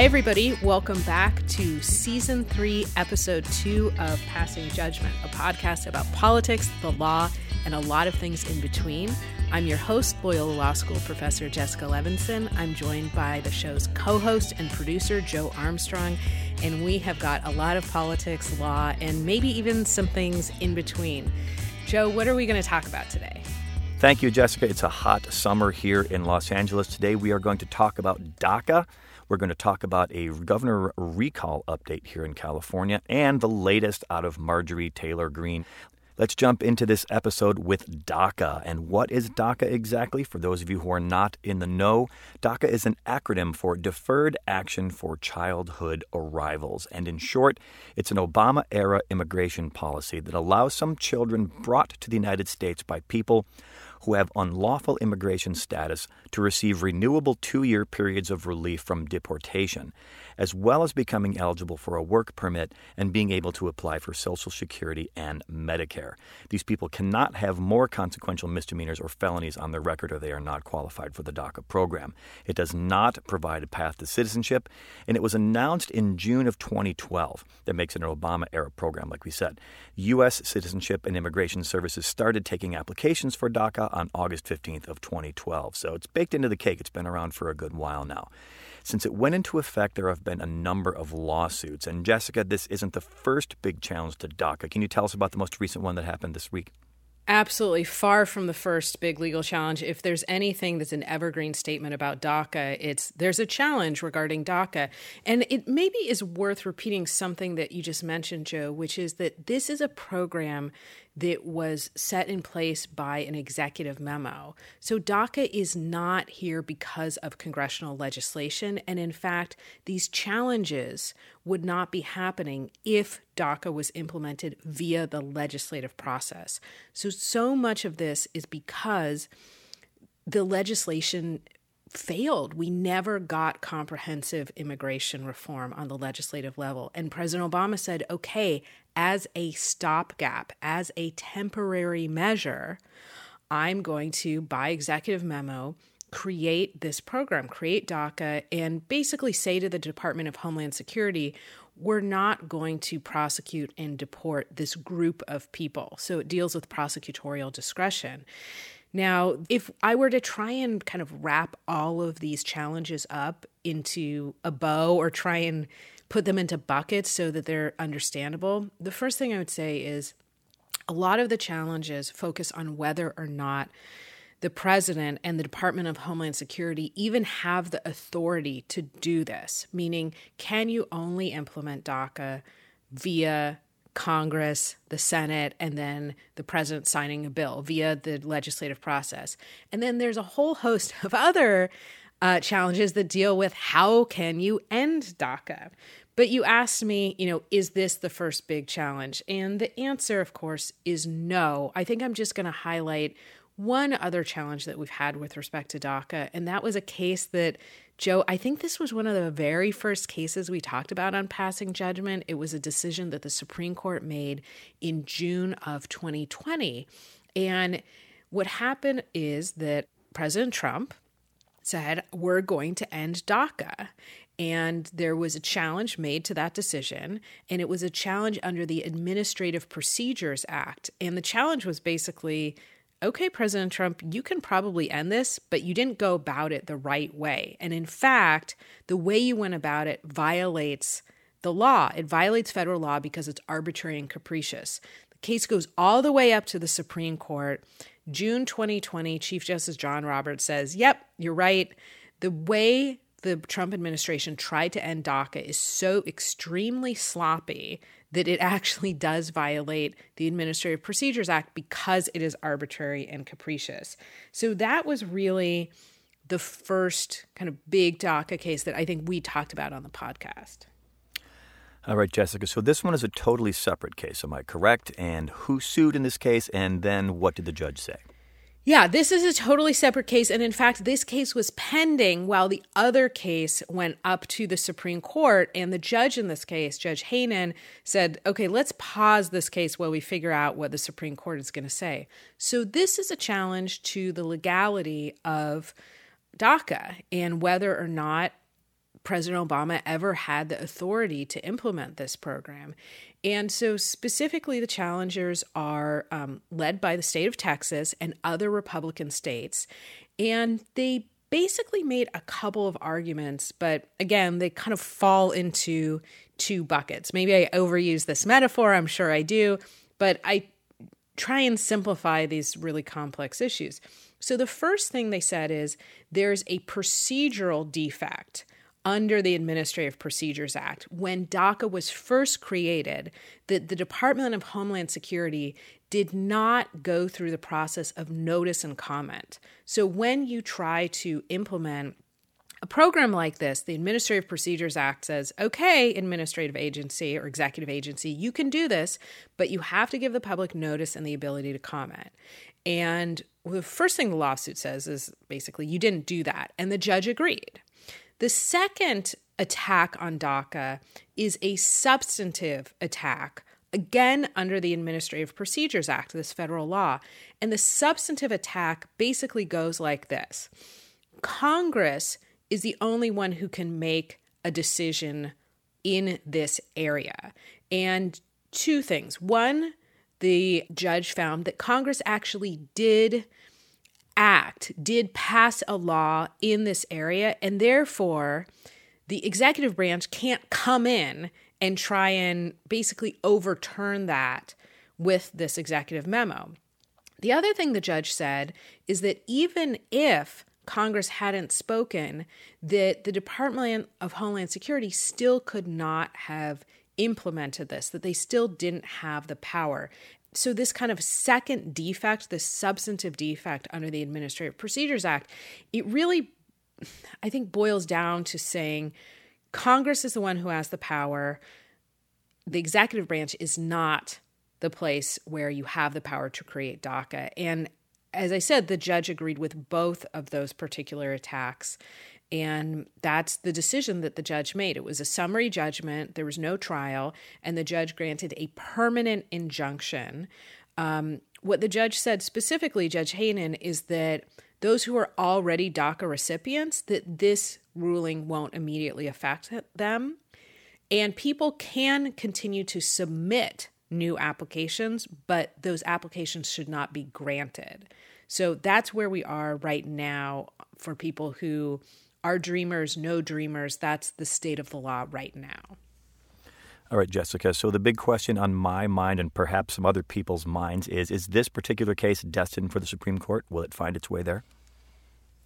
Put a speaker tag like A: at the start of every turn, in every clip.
A: Hi, everybody. Welcome back to season three, episode two of Passing Judgment, a podcast about politics, the law, and a lot of things in between. I'm your host, Loyola Law School professor Jessica Levinson. I'm joined by the show's co host and producer, Joe Armstrong, and we have got a lot of politics, law, and maybe even some things in between. Joe, what are we going to talk about today?
B: Thank you, Jessica. It's a hot summer here in Los Angeles. Today we are going to talk about DACA. We're going to talk about a governor recall update here in California and the latest out of Marjorie Taylor Greene. Let's jump into this episode with DACA. And what is DACA exactly? For those of you who are not in the know, DACA is an acronym for Deferred Action for Childhood Arrivals. And in short, it's an Obama era immigration policy that allows some children brought to the United States by people who have unlawful immigration status to receive renewable two year periods of relief from deportation, as well as becoming eligible for a work permit and being able to apply for Social Security and Medicare. These people cannot have more consequential misdemeanors or felonies on their record, or they are not qualified for the DACA program. It does not provide a path to citizenship, and it was announced in June of 2012. That makes it an Obama era program, like we said. U.S. Citizenship and Immigration Services started taking applications for DACA on August 15th of 2012. So it's baked into the cake. It's been around for a good while now. Since it went into effect, there have been a number of lawsuits. And Jessica, this isn't the first big challenge to DACA. Can you tell us about the most recent one that happened this week?
A: Absolutely far from the first big legal challenge. If there's anything that's an evergreen statement about DACA, it's there's a challenge regarding DACA. And it maybe is worth repeating something that you just mentioned, Joe, which is that this is a program that was set in place by an executive memo. So DACA is not here because of congressional legislation. And in fact, these challenges would not be happening if DACA was implemented via the legislative process. So, so much of this is because the legislation failed. We never got comprehensive immigration reform on the legislative level. And President Obama said, okay, as a stopgap, as a temporary measure, I'm going to, by executive memo, create this program, create DACA, and basically say to the Department of Homeland Security, we're not going to prosecute and deport this group of people. So it deals with prosecutorial discretion. Now, if I were to try and kind of wrap all of these challenges up into a bow or try and put them into buckets so that they're understandable, the first thing I would say is a lot of the challenges focus on whether or not the president and the Department of Homeland Security even have the authority to do this, meaning, can you only implement DACA via Congress, the Senate, and then the president signing a bill via the legislative process. And then there's a whole host of other uh, challenges that deal with how can you end DACA. But you asked me, you know, is this the first big challenge? And the answer, of course, is no. I think I'm just going to highlight one other challenge that we've had with respect to DACA, and that was a case that Joe, I think this was one of the very first cases we talked about on passing judgment. It was a decision that the Supreme Court made in June of 2020. And what happened is that President Trump said, We're going to end DACA. And there was a challenge made to that decision, and it was a challenge under the Administrative Procedures Act. And the challenge was basically okay, President Trump, you can probably end this, but you didn't go about it the right way. And in fact, the way you went about it violates the law. It violates federal law because it's arbitrary and capricious. The case goes all the way up to the Supreme Court. June 2020, Chief Justice John Roberts says, Yep, you're right. The way the Trump administration tried to end DACA is so extremely sloppy that it actually does violate the Administrative Procedures Act because it is arbitrary and capricious. So that was really the first kind of big DACA case that I think we talked about on the podcast.
B: All right, Jessica. So this one is a totally separate case. Am I correct? And who sued in this case? And then what did the judge say?
A: Yeah, this is a totally separate case. And in fact, this case was pending while the other case went up to the Supreme Court. And the judge in this case, Judge Hanen, said, okay, let's pause this case while we figure out what the Supreme Court is going to say. So this is a challenge to the legality of DACA and whether or not President Obama ever had the authority to implement this program. And so, specifically, the challengers are um, led by the state of Texas and other Republican states. And they basically made a couple of arguments, but again, they kind of fall into two buckets. Maybe I overuse this metaphor, I'm sure I do, but I try and simplify these really complex issues. So, the first thing they said is there's a procedural defect under the Administrative Procedures Act. When DACA was first created, the, the Department of Homeland Security did not go through the process of notice and comment. So when you try to implement a program like this, the Administrative Procedures Act says, okay, administrative agency or executive agency, you can do this, but you have to give the public notice and the ability to comment. And the first thing the lawsuit says is basically, you didn't do that. And the judge agreed. The second attack on DACA is a substantive attack, again under the Administrative Procedures Act, this federal law. And the substantive attack basically goes like this Congress is the only one who can make a decision in this area. And two things. One, the judge found that Congress actually did act did pass a law in this area, and therefore the executive branch can't come in and try and basically overturn that with this executive memo. The other thing the judge said is that even if Congress hadn't spoken, that the Department of Homeland Security still could not have implemented this, that they still didn't have the power so this kind of second defect this substantive defect under the administrative procedures act it really i think boils down to saying congress is the one who has the power. The executive branch is not the place where you have the power to create daca. And as i said the judge agreed with both of those particular attacks and that's the decision that the judge made. It was a summary judgment, there was no trial, and the judge granted a permanent injunction. Um, what the judge said specifically, Judge Hanen, is that those who are already DACA recipients, that this ruling won't immediately affect them. And people can continue to submit new applications, but those applications should not be granted. So that's where we are right now for people who are dreamers, no dreamers. That's the state of the law right now.
B: All right, Jessica. So the big question on my mind and perhaps some other people's minds is is this particular case destined for the Supreme Court? Will it find its way there?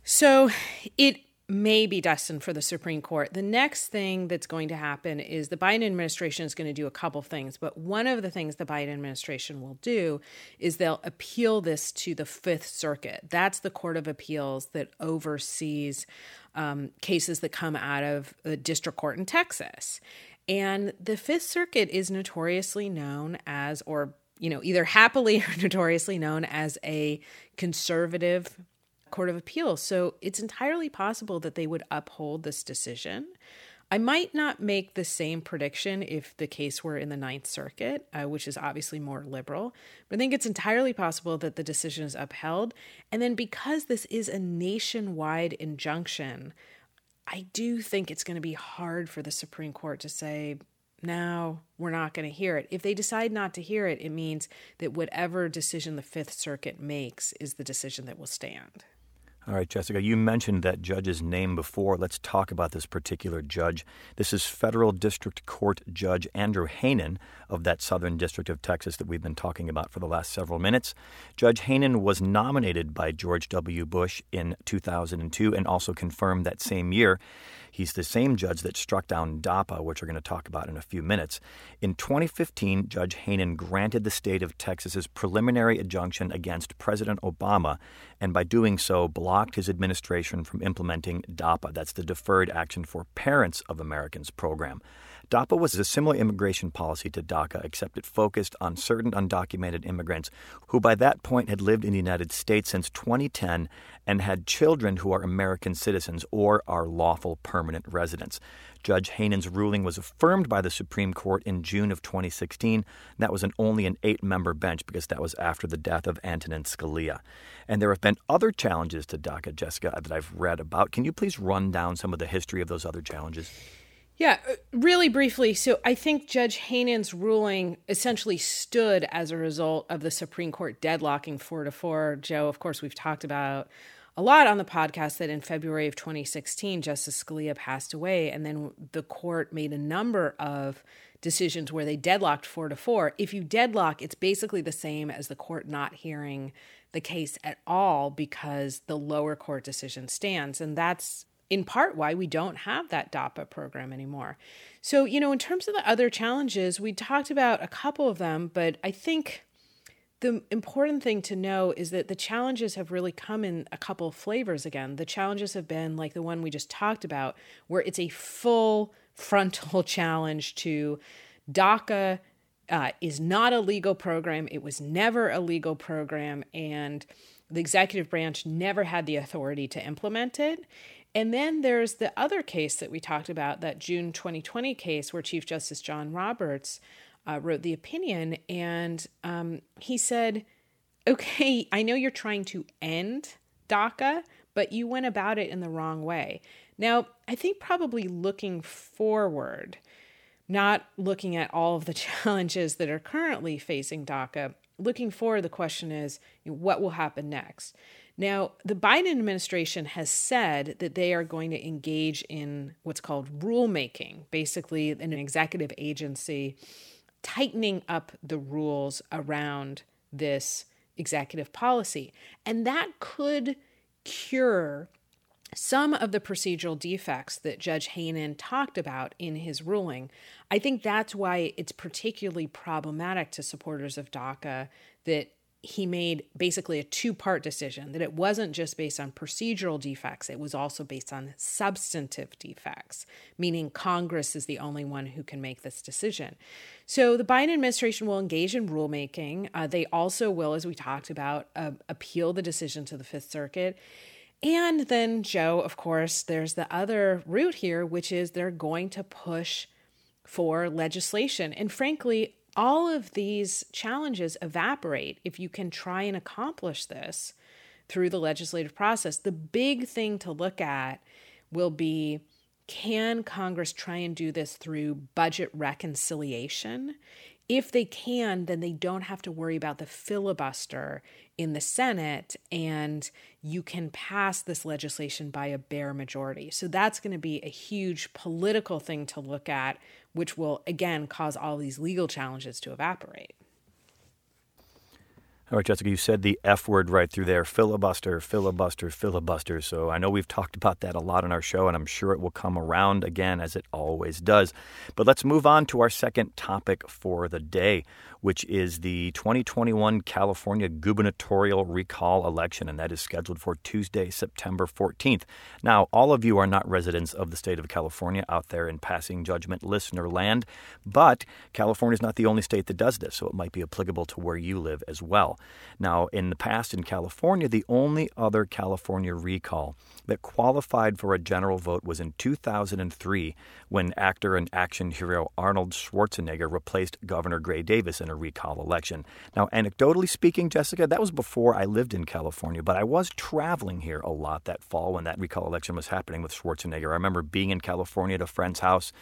A: So it may be destined for the Supreme Court. The next thing that's going to happen is the Biden administration is going to do a couple things, but one of the things the Biden administration will do is they'll appeal this to the Fifth Circuit. That's the Court of Appeals that oversees um, cases that come out of the district court in Texas. And the Fifth Circuit is notoriously known as, or you know, either happily or notoriously known as a conservative Court of Appeals. So it's entirely possible that they would uphold this decision. I might not make the same prediction if the case were in the Ninth Circuit, uh, which is obviously more liberal, but I think it's entirely possible that the decision is upheld. And then because this is a nationwide injunction, I do think it's going to be hard for the Supreme Court to say, no, we're not going to hear it. If they decide not to hear it, it means that whatever decision the Fifth Circuit makes is the decision that will stand.
B: All right, Jessica, you mentioned that judge's name before. Let's talk about this particular judge. This is Federal District Court Judge Andrew Hanen of that Southern District of Texas that we've been talking about for the last several minutes. Judge Hanen was nominated by George W. Bush in 2002 and also confirmed that same year. He's the same judge that struck down DAPA, which we're going to talk about in a few minutes. In 2015, Judge Hanen granted the state of Texas's preliminary injunction against President Obama, and by doing so, blocked his administration from implementing DAPA. That's the Deferred Action for Parents of Americans program. DAPA was a similar immigration policy to DACA, except it focused on certain undocumented immigrants who by that point had lived in the United States since 2010 and had children who are American citizens or are lawful permanent residents. Judge Hanen's ruling was affirmed by the Supreme Court in June of 2016. That was an only an eight member bench because that was after the death of Antonin Scalia. And there have been other challenges to DACA, Jessica, that I've read about. Can you please run down some of the history of those other challenges?
A: Yeah, uh, really briefly. So I think Judge Hanen's ruling essentially stood as a result of the Supreme Court deadlocking four to four. Joe, of course, we've talked about a lot on the podcast that in February of 2016, Justice Scalia passed away, and then the court made a number of decisions where they deadlocked four to four. If you deadlock, it's basically the same as the court not hearing the case at all because the lower court decision stands. And that's in part why we don't have that DAPA program anymore. So, you know, in terms of the other challenges, we talked about a couple of them, but I think the important thing to know is that the challenges have really come in a couple of flavors again. The challenges have been like the one we just talked about, where it's a full frontal challenge to DACA uh, is not a legal program. It was never a legal program, and the executive branch never had the authority to implement it. And then there's the other case that we talked about, that June 2020 case where Chief Justice John Roberts uh, wrote the opinion, and um, he said, "Okay, I know you're trying to end DACA, but you went about it in the wrong way." Now, I think probably looking forward, not looking at all of the challenges that are currently facing DACA, looking forward, the question is, what will happen next? Now, the Biden administration has said that they are going to engage in what's called rulemaking, basically, an executive agency tightening up the rules around this executive policy. And that could cure some of the procedural defects that Judge Hanen talked about in his ruling. I think that's why it's particularly problematic to supporters of DACA that he made basically a two part decision that it wasn't just based on procedural defects, it was also based on substantive defects, meaning Congress is the only one who can make this decision. So the Biden administration will engage in rulemaking. Uh, they also will, as we talked about, uh, appeal the decision to the Fifth Circuit. And then, Joe, of course, there's the other route here, which is they're going to push for legislation. And frankly, all of these challenges evaporate if you can try and accomplish this through the legislative process. The big thing to look at will be can Congress try and do this through budget reconciliation? If they can, then they don't have to worry about the filibuster in the Senate and you can pass this legislation by a bare majority. So that's going to be a huge political thing to look at which will again cause all these legal challenges to evaporate.
B: All right, Jessica, you said the F word right through there filibuster, filibuster, filibuster. So I know we've talked about that a lot on our show, and I'm sure it will come around again as it always does. But let's move on to our second topic for the day, which is the 2021 California gubernatorial recall election, and that is scheduled for Tuesday, September 14th. Now, all of you are not residents of the state of California out there in passing judgment listener land, but California is not the only state that does this, so it might be applicable to where you live as well. Now, in the past in California, the only other California recall that qualified for a general vote was in 2003 when actor and action hero Arnold Schwarzenegger replaced Governor Gray Davis in a recall election. Now, anecdotally speaking, Jessica, that was before I lived in California, but I was traveling here a lot that fall when that recall election was happening with Schwarzenegger. I remember being in California at a friend's house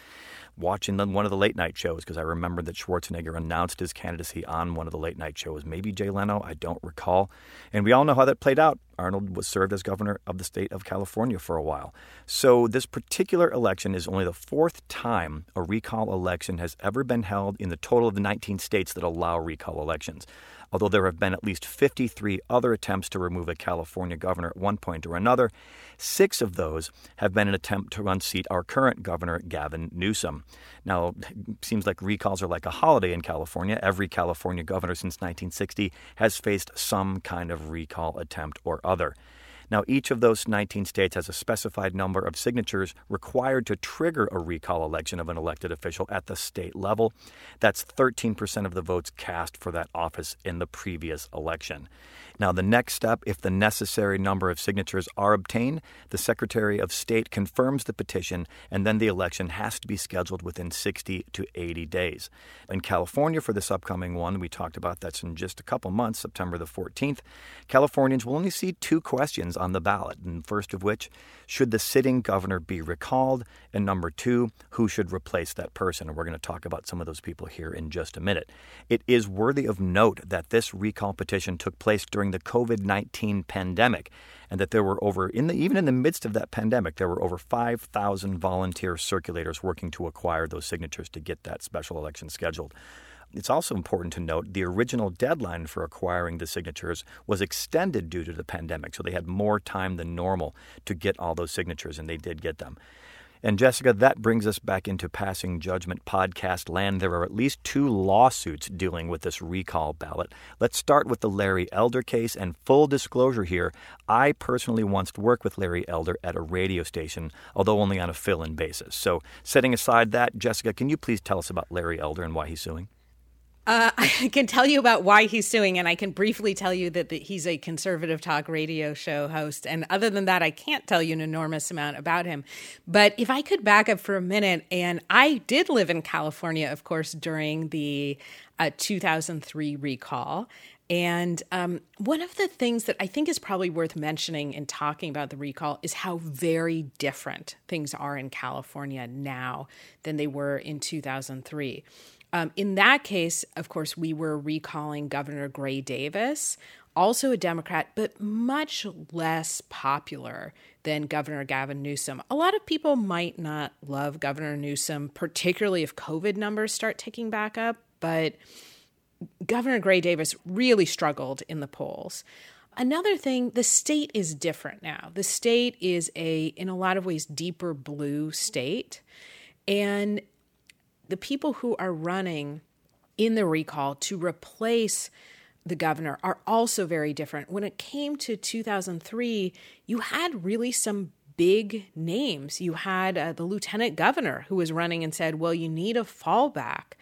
B: watching one of the late night shows because I remember that Schwarzenegger announced his candidacy on one of the late night shows, maybe Jay Leno, I don't recall. And we all know how that played out. Arnold was served as governor of the state of California for a while. So this particular election is only the fourth time a recall election has ever been held in the total of the 19 states that allow recall elections although there have been at least 53 other attempts to remove a California governor at one point or another. Six of those have been an attempt to unseat our current governor, Gavin Newsom. Now, it seems like recalls are like a holiday in California. Every California governor since 1960 has faced some kind of recall attempt or other. Now, each of those 19 states has a specified number of signatures required to trigger a recall election of an elected official at the state level. That's 13% of the votes cast for that office in the previous election. Now, the next step, if the necessary number of signatures are obtained, the Secretary of State confirms the petition, and then the election has to be scheduled within 60 to 80 days. In California, for this upcoming one, we talked about that's in just a couple months, September the 14th, Californians will only see two questions on the ballot, and first of which, should the sitting governor be recalled? And number two, who should replace that person? And we're going to talk about some of those people here in just a minute. It is worthy of note that this recall petition took place during the COVID 19 pandemic, and that there were over, in the, even in the midst of that pandemic, there were over 5,000 volunteer circulators working to acquire those signatures to get that special election scheduled. It's also important to note the original deadline for acquiring the signatures was extended due to the pandemic, so they had more time than normal to get all those signatures, and they did get them. And Jessica, that brings us back into Passing Judgment podcast land. There are at least two lawsuits dealing with this recall ballot. Let's start with the Larry Elder case. And full disclosure here, I personally once worked with Larry Elder at a radio station, although only on a fill in basis. So, setting aside that, Jessica, can you please tell us about Larry Elder and why he's suing?
A: Uh, I can tell you about why he's suing, and I can briefly tell you that the, he's a conservative talk radio show host. And other than that, I can't tell you an enormous amount about him. But if I could back up for a minute, and I did live in California, of course, during the uh, 2003 recall. And um, one of the things that I think is probably worth mentioning in talking about the recall is how very different things are in California now than they were in 2003. Um, in that case, of course, we were recalling Governor Gray Davis, also a Democrat, but much less popular than Governor Gavin Newsom. A lot of people might not love Governor Newsom, particularly if COVID numbers start ticking back up, but Governor Gray Davis really struggled in the polls. Another thing, the state is different now. The state is a, in a lot of ways, deeper blue state. And the people who are running in the recall to replace the governor are also very different. When it came to 2003, you had really some big names. You had uh, the lieutenant governor who was running and said, Well, you need a fallback.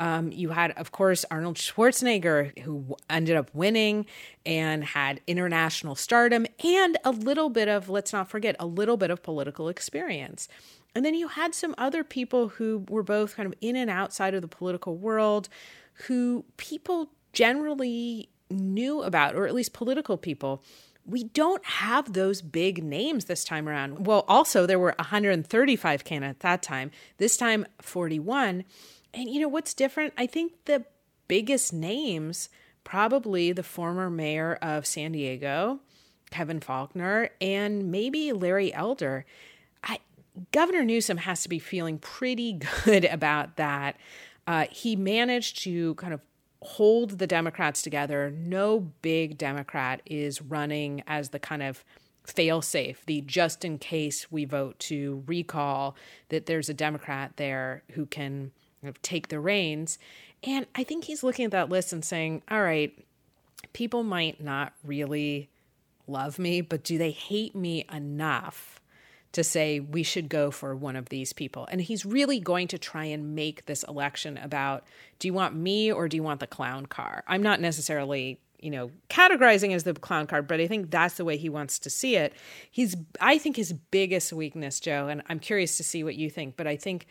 A: Um, you had, of course, Arnold Schwarzenegger, who ended up winning and had international stardom and a little bit of, let's not forget, a little bit of political experience. And then you had some other people who were both kind of in and outside of the political world who people generally knew about, or at least political people. We don't have those big names this time around. Well, also, there were 135 candidates at that time, this time 41. And you know what's different? I think the biggest names, probably the former mayor of San Diego, Kevin Faulconer, and maybe Larry Elder. I, Governor Newsom has to be feeling pretty good about that. Uh, he managed to kind of hold the Democrats together. No big Democrat is running as the kind of fail safe, the just in case we vote to recall that there's a Democrat there who can take the reins. And I think he's looking at that list and saying, all right, people might not really love me, but do they hate me enough to say we should go for one of these people. And he's really going to try and make this election about do you want me or do you want the clown car? I'm not necessarily you know categorizing as the clown card but i think that's the way he wants to see it he's i think his biggest weakness joe and i'm curious to see what you think but i think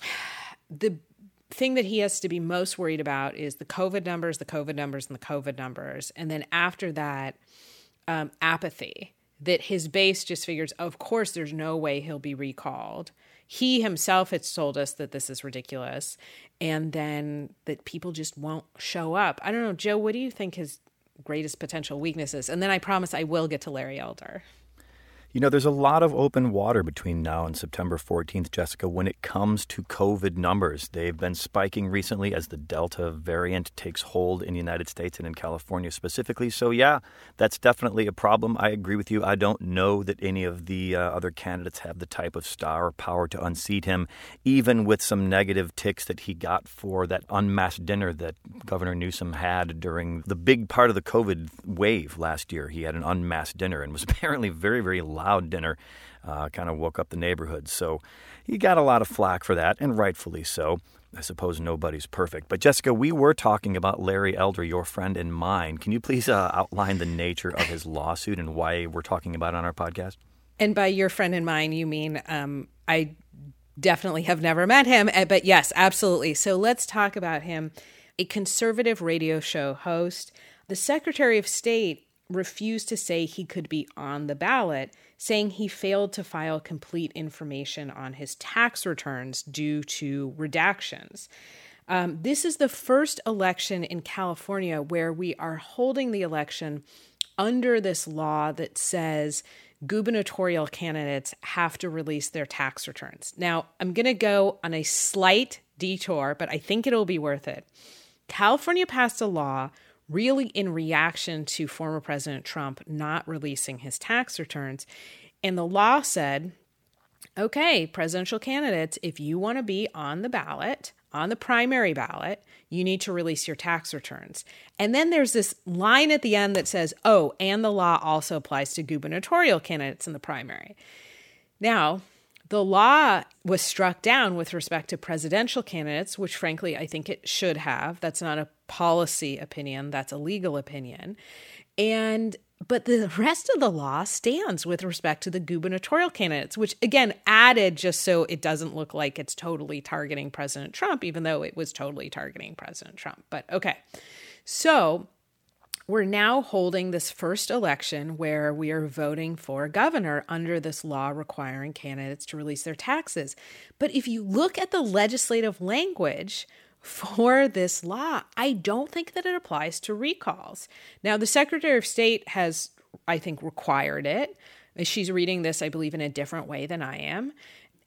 A: the thing that he has to be most worried about is the covid numbers the covid numbers and the covid numbers and then after that um, apathy that his base just figures, of course, there's no way he'll be recalled. He himself has told us that this is ridiculous, and then that people just won't show up. I don't know, Joe, what do you think his greatest potential weaknesses? And then I promise I will get to Larry Elder.
B: You know, there's a lot of open water between now and September 14th, Jessica, when it comes to COVID numbers. They've been spiking recently as the Delta variant takes hold in the United States and in California specifically. So, yeah, that's definitely a problem. I agree with you. I don't know that any of the uh, other candidates have the type of star power to unseat him, even with some negative ticks that he got for that unmasked dinner that Governor Newsom had during the big part of the COVID wave last year. He had an unmasked dinner and was apparently very, very loud dinner. Uh, kind of woke up the neighborhood. So he got a lot of flack for that, and rightfully so. I suppose nobody's perfect. But Jessica, we were talking about Larry Elder, your friend and mine. Can you please uh, outline the nature of his lawsuit and why we're talking about it on our podcast?
A: And by your friend and mine, you mean um, I definitely have never met him, eh, but yes, absolutely. So let's talk about him. A conservative radio show host. The Secretary of State refused to say he could be on the ballot, saying he failed to file complete information on his tax returns due to redactions. Um, this is the first election in California where we are holding the election under this law that says gubernatorial candidates have to release their tax returns. Now, I'm going to go on a slight detour, but I think it'll be worth it. California passed a law really in reaction to former President Trump not releasing his tax returns. And the law said, okay, presidential candidates, if you want to be on the ballot, on the primary ballot, you need to release your tax returns. And then there's this line at the end that says, oh, and the law also applies to gubernatorial candidates in the primary. Now, the law was struck down with respect to presidential candidates, which frankly I think it should have. That's not a policy opinion, that's a legal opinion. And but the rest of the law stands with respect to the gubernatorial candidates, which again added just so it doesn't look like it's totally targeting President Trump, even though it was totally targeting President Trump. But okay. So we're now holding this first election where we are voting for governor under this law requiring candidates to release their taxes. But if you look at the legislative language, for this law, I don't think that it applies to recalls. Now, the Secretary of State has, I think, required it. She's reading this, I believe, in a different way than I am.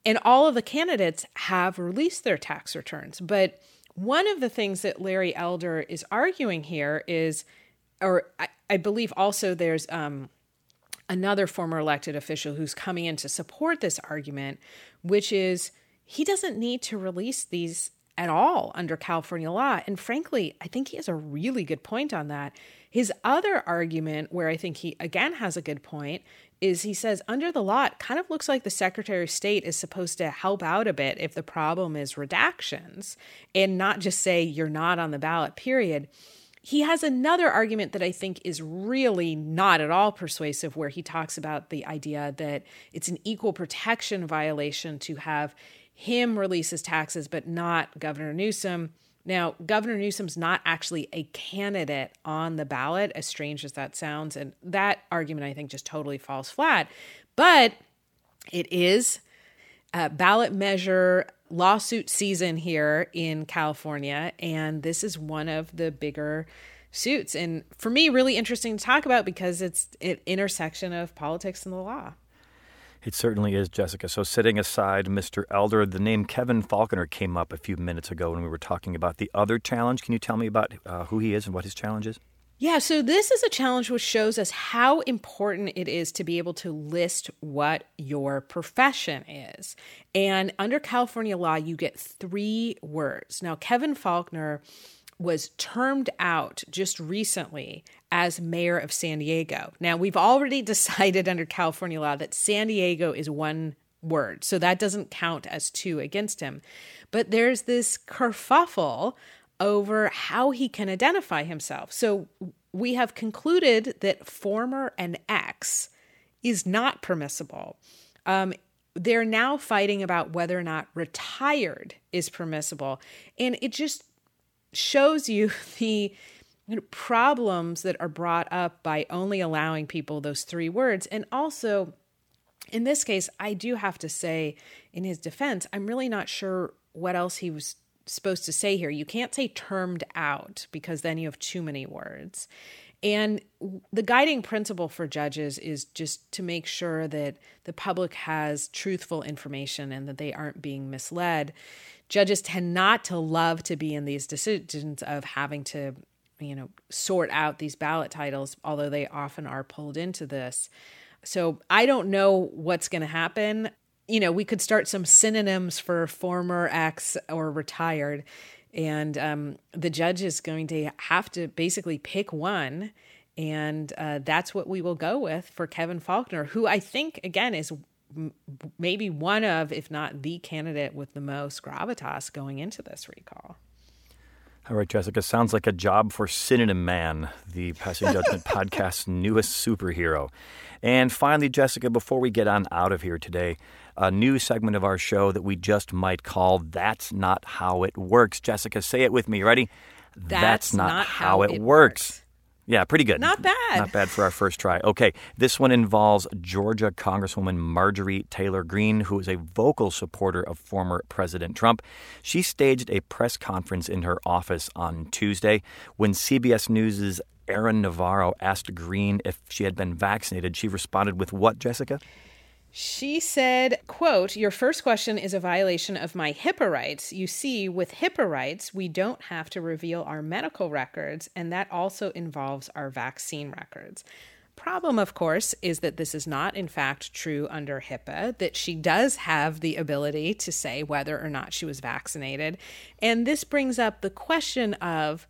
A: And all of the candidates have released their tax returns. But one of the things that Larry Elder is arguing here is or I, I believe also there's um, another former elected official who's coming in to support this argument, which is he doesn't need to release these at all under California law. And frankly, I think he has a really good point on that. His other argument, where I think he again has a good point, is he says under the law, it kind of looks like the Secretary of State is supposed to help out a bit if the problem is redactions and not just say you're not on the ballot, period. He has another argument that I think is really not at all persuasive, where he talks about the idea that it's an equal protection violation to have him release his taxes, but not Governor Newsom. Now, Governor Newsom's not actually a candidate on the ballot, as strange as that sounds. And that argument, I think, just totally falls flat. But it is a ballot measure lawsuit season here in California, and this is one of the bigger suits. And for me, really interesting to talk about because it's an intersection of politics and the law.
B: It certainly is, Jessica. So, setting aside Mr. Elder, the name Kevin Faulconer came up a few minutes ago when we were talking about the other challenge. Can you tell me about uh, who he is and what his challenge is?
A: Yeah, so this is a challenge which shows us how important it is to be able to list what your profession is. And under California law, you get three words. Now, Kevin Faulconer was termed out just recently as mayor of San Diego. Now, we've already decided under California law that San Diego is one word, so that doesn't count as two against him. But there's this kerfuffle over how he can identify himself. So we have concluded that former and ex is not permissible. Um, they're now fighting about whether or not retired is permissible. And it just shows you the problems that are brought up by only allowing people those three words. And also, in this case, I do have to say, in his defense, I'm really not sure what else he was supposed to say here. You can't say termed out because then you have too many words. And the guiding principle for judges is just to make sure that the public has truthful information and that they aren't being misled. Judges tend not to love to be in these decisions of having to, you know, sort out these ballot titles, although they often are pulled into this. So I don't know what's going to happen. You know, we could start some synonyms for former ex or retired and um, the judge is going to have to basically pick one and uh, that's what we will go with for Kevin Faulconer, who I think, again, is maybe one of, if not the candidate with the most gravitas going into this recall.
B: All right, Jessica, sounds like a job for Synonym Man, the Passing Judgment podcast's newest superhero. And finally, Jessica, before we get on out of here today, a new segment of our show that we just might call That's Not How It Works. Jessica, say it with me. Ready?
A: That's, That's not, not, how, how it, it
B: works.
A: works.
B: Yeah, pretty good.
A: Not bad.
B: Not bad for our first try. Okay, this one involves Georgia Congresswoman Marjorie Taylor Greene, who is a vocal supporter of former President Trump. She staged a press conference in her office on Tuesday when CBS News' Aaron Navarro asked Greene if she had been vaccinated. She responded with what, Jessica?
A: She said, quote, Your first question is a violation of my HIPAA rights. You see, with HIPAA rights, we don't have to reveal our medical records, and that also involves our vaccine records. Problem, of course, is that this is not, in fact, true under HIPAA, that she does have the ability to say whether or not she was vaccinated. And this brings up the question of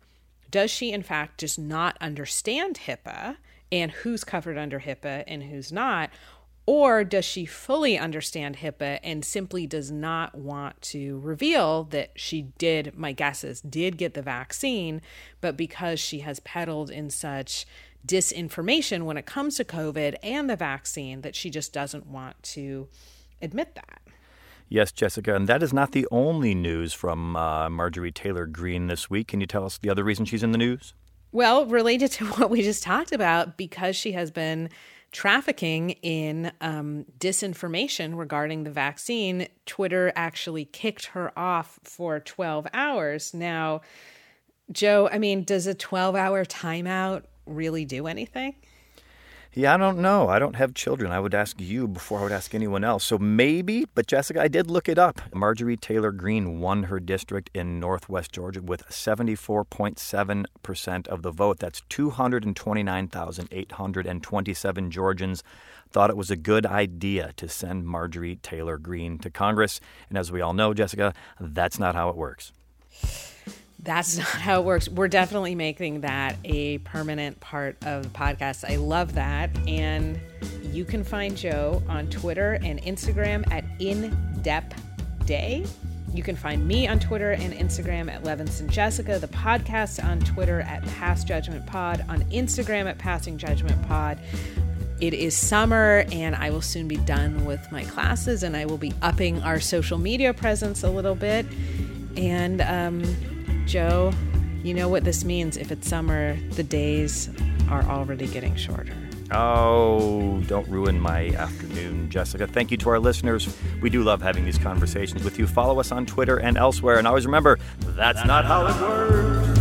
A: does she, in fact, just not understand HIPAA and who's covered under HIPAA and who's not? Or does she fully understand HIPAA and simply does not want to reveal that she did, my guess is, did get the vaccine, but because she has peddled in such disinformation when it comes to COVID and the vaccine, that she just doesn't want to admit that?
B: Yes, Jessica, and that is not the only news from uh, Marjorie Taylor Greene this week. Can you tell us the other reason she's in the news?
A: Well, related to what we just talked about, because she has been trafficking in um, disinformation regarding the vaccine, Twitter actually kicked her off for 12 hours. Now, Joe, I mean, does a 12 hour timeout really do anything?
B: Yeah, I don't know. I don't have children. I would ask you before I would ask anyone else. So maybe, but Jessica, I did look it up. Marjorie Taylor Greene won her district in Northwest Georgia with 74.7% of the vote. That's 229,827 Georgians thought it was a good idea to send Marjorie Taylor Greene to Congress. And as we all know, Jessica, that's not how it works.
A: That's not how it works. We're definitely making that a permanent part of the podcast. I love that. And you can find Joe on Twitter and Instagram at In Depth Day. You can find me on Twitter and Instagram at Levinson Jessica, the podcast on Twitter at Pass Judgment Pod, on Instagram at Passing Judgment Pod. It is summer, and I will soon be done with my classes, and I will be upping our social media presence a little bit. And um, Joe, you know what this means. If it's summer, the days are already getting shorter.
B: Oh, don't ruin my afternoon, Jessica. Thank you to our listeners. We do love having these conversations with you. Follow us on Twitter and elsewhere. And always remember, that's not how it works.